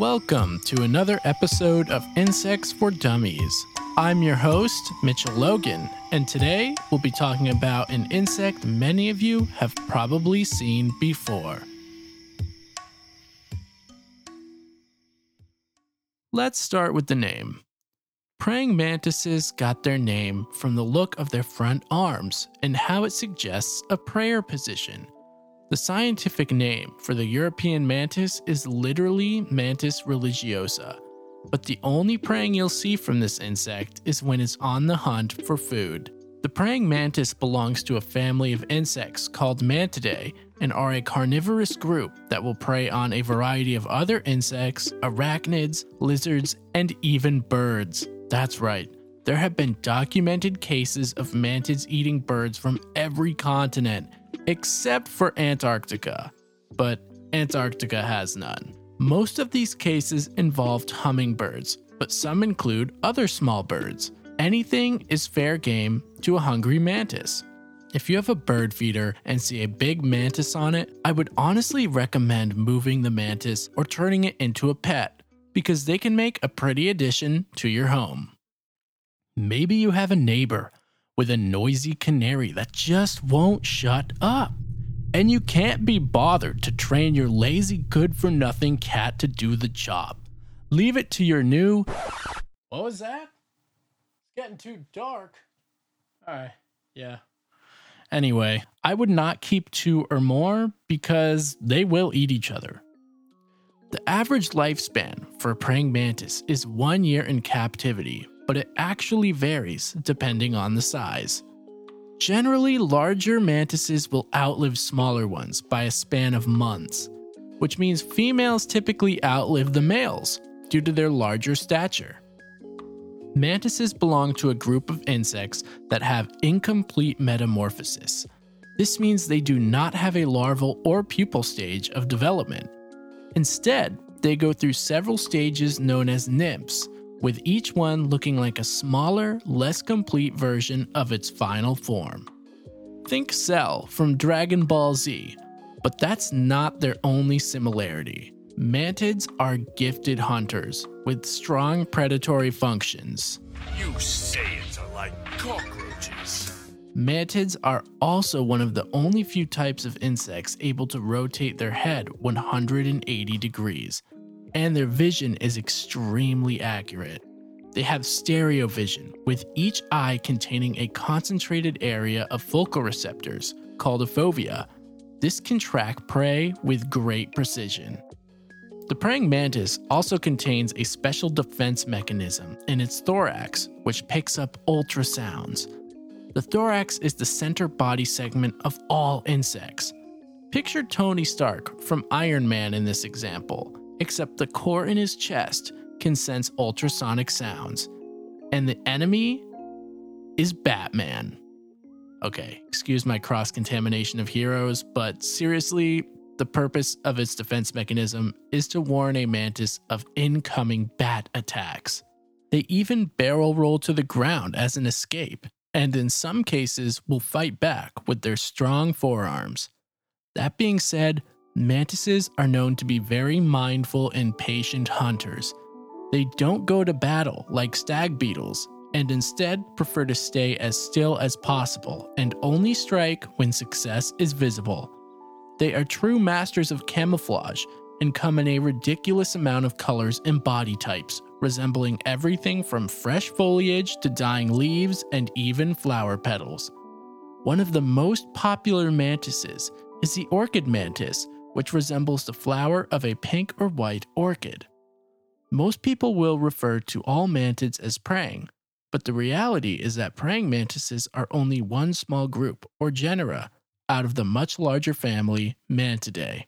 Welcome to another episode of Insects for Dummies. I'm your host, Mitchell Logan, and today we'll be talking about an insect many of you have probably seen before. Let's start with the name. Praying mantises got their name from the look of their front arms and how it suggests a prayer position. The scientific name for the European mantis is literally Mantis religiosa, but the only praying you'll see from this insect is when it's on the hunt for food. The praying mantis belongs to a family of insects called Mantidae and are a carnivorous group that will prey on a variety of other insects, arachnids, lizards, and even birds. That's right. There have been documented cases of mantids eating birds from every continent, except for Antarctica. But Antarctica has none. Most of these cases involved hummingbirds, but some include other small birds. Anything is fair game to a hungry mantis. If you have a bird feeder and see a big mantis on it, I would honestly recommend moving the mantis or turning it into a pet because they can make a pretty addition to your home. Maybe you have a neighbor with a noisy canary that just won't shut up. And you can't be bothered to train your lazy, good for nothing cat to do the job. Leave it to your new. What was that? It's getting too dark. All right, yeah. Anyway, I would not keep two or more because they will eat each other. The average lifespan for a praying mantis is one year in captivity, but it actually varies depending on the size. Generally, larger mantises will outlive smaller ones by a span of months, which means females typically outlive the males due to their larger stature. Mantises belong to a group of insects that have incomplete metamorphosis. This means they do not have a larval or pupal stage of development. Instead, they go through several stages known as nymphs, with each one looking like a smaller, less complete version of its final form. Think Cell from Dragon Ball Z, but that's not their only similarity. Mantids are gifted hunters with strong predatory functions. You Saiyans are like cockroaches. Mantids are also one of the only few types of insects able to rotate their head 180 degrees, and their vision is extremely accurate. They have stereo vision, with each eye containing a concentrated area of focal receptors called a fovea. This can track prey with great precision. The praying mantis also contains a special defense mechanism in its thorax, which picks up ultrasounds. The thorax is the center body segment of all insects. Picture Tony Stark from Iron Man in this example except the core in his chest can sense ultrasonic sounds. And the enemy is Batman. Okay, excuse my cross contamination of heroes, but seriously, the purpose of its defense mechanism is to warn a mantis of incoming bat attacks. They even barrel roll to the ground as an escape, and in some cases will fight back with their strong forearms. That being said, Mantises are known to be very mindful and patient hunters. They don't go to battle like stag beetles and instead prefer to stay as still as possible and only strike when success is visible. They are true masters of camouflage and come in a ridiculous amount of colors and body types, resembling everything from fresh foliage to dying leaves and even flower petals. One of the most popular mantises is the orchid mantis, which resembles the flower of a pink or white orchid. Most people will refer to all mantids as praying, but the reality is that praying mantises are only one small group or genera out of the much larger family Mantidae.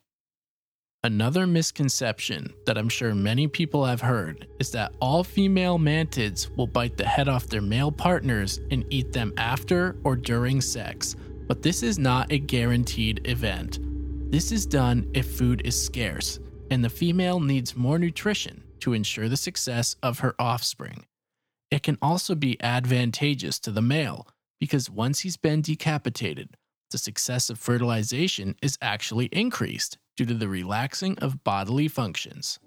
Another misconception that I'm sure many people have heard is that all female mantids will bite the head off their male partners and eat them after or during sex, but this is not a guaranteed event. This is done if food is scarce and the female needs more nutrition to ensure the success of her offspring. It can also be advantageous to the male because once he's been decapitated, the success of fertilization is actually increased due to the relaxing of bodily functions.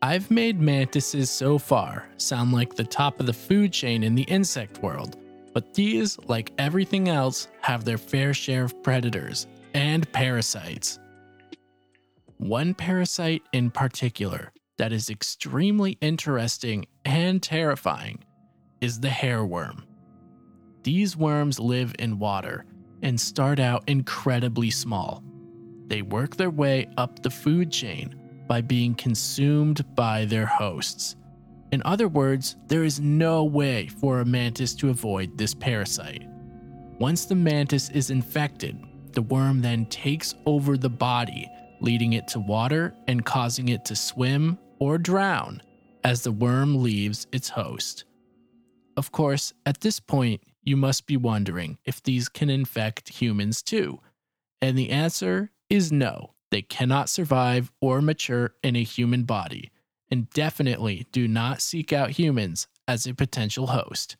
I've made mantises so far sound like the top of the food chain in the insect world, but these, like everything else, have their fair share of predators and parasites. One parasite in particular that is extremely interesting and terrifying is the hairworm. These worms live in water and start out incredibly small. They work their way up the food chain by being consumed by their hosts. In other words, there is no way for a mantis to avoid this parasite. Once the mantis is infected, the worm then takes over the body, leading it to water and causing it to swim or drown as the worm leaves its host. Of course, at this point, you must be wondering if these can infect humans too. And the answer is no, they cannot survive or mature in a human body, and definitely do not seek out humans as a potential host.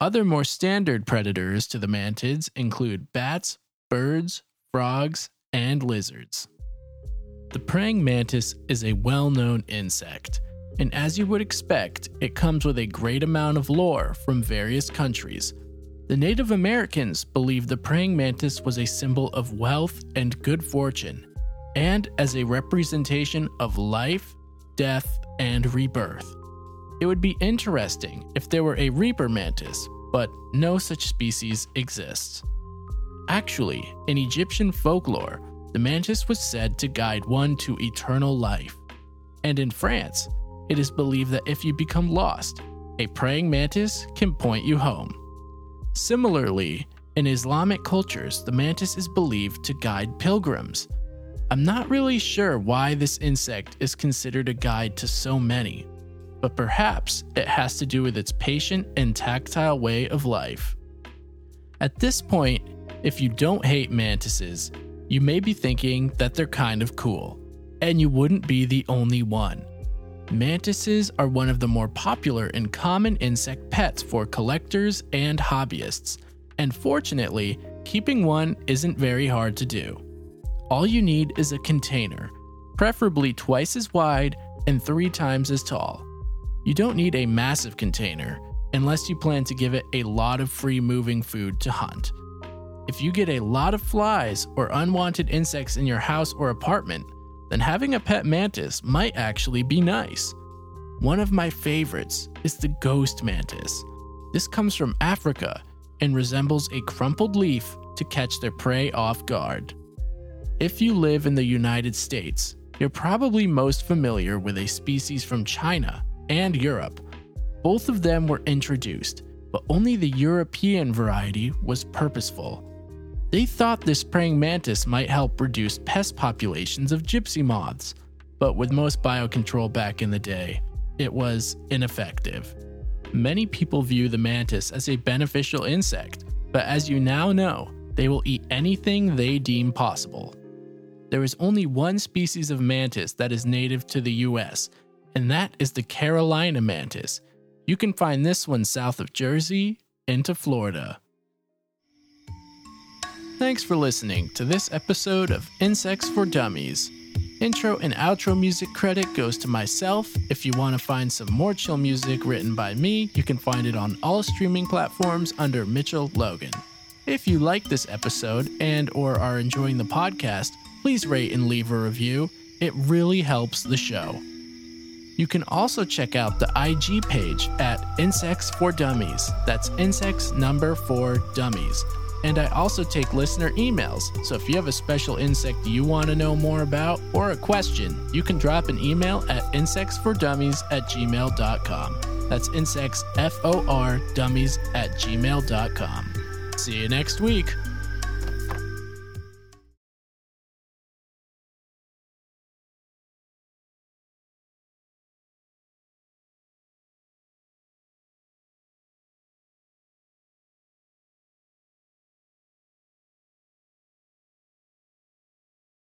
Other more standard predators to the mantids include bats, birds, frogs, and lizards. The praying mantis is a well known insect and as you would expect, it comes with a great amount of lore from various countries. The Native Americans believed the praying mantis was a symbol of wealth and good fortune, and as a representation of life, death, and rebirth. It would be interesting if there were a reaper mantis, but no such species exists. Actually, in Egyptian folklore, the mantis was said to guide one to eternal life. And in France, it is believed that if you become lost, a praying mantis can point you home. Similarly, in Islamic cultures, the mantis is believed to guide pilgrims. I'm not really sure why this insect is considered a guide to so many, but perhaps it has to do with its patient and tactile way of life. At this point, if you don't hate mantises, you may be thinking that they're kind of cool, and you wouldn't be the only one. Mantises are one of the more popular and common insect pets for collectors and hobbyists, and fortunately, keeping one isn't very hard to do. All you need is a container, preferably twice as wide and three times as tall. You don't need a massive container unless you plan to give it a lot of free moving food to hunt. If you get a lot of flies or unwanted insects in your house or apartment, then having a pet mantis might actually be nice. One of my favorites is the ghost mantis. This comes from Africa and resembles a crumpled leaf to catch their prey off guard. If you live in the United States, you're probably most familiar with a species from China and Europe. Both of them were introduced, but only the European variety was purposeful. They thought this praying mantis might help reduce pest populations of gypsy moths, but with most biocontrol back in the day, it was ineffective. Many people view the mantis as a beneficial insect, but as you now know, they will eat anything they deem possible. There is only one species of mantis that is native to the US, and that is the Carolina mantis. You can find this one south of Jersey into Florida. Thanks for listening to this episode of Insects for Dummies. Intro and outro music credit goes to myself. If you want to find some more chill music written by me, you can find it on all streaming platforms under Mitchell Logan. If you like this episode and or are enjoying the podcast, please rate and leave a review. It really helps the show. You can also check out the IG page at Insects for Dummies. That's insects number 4 dummies. And I also take listener emails, so if you have a special insect you want to know more about or a question, you can drop an email at insectsfordummies at gmail.com. That's insects, F O R, dummies at gmail.com. See you next week.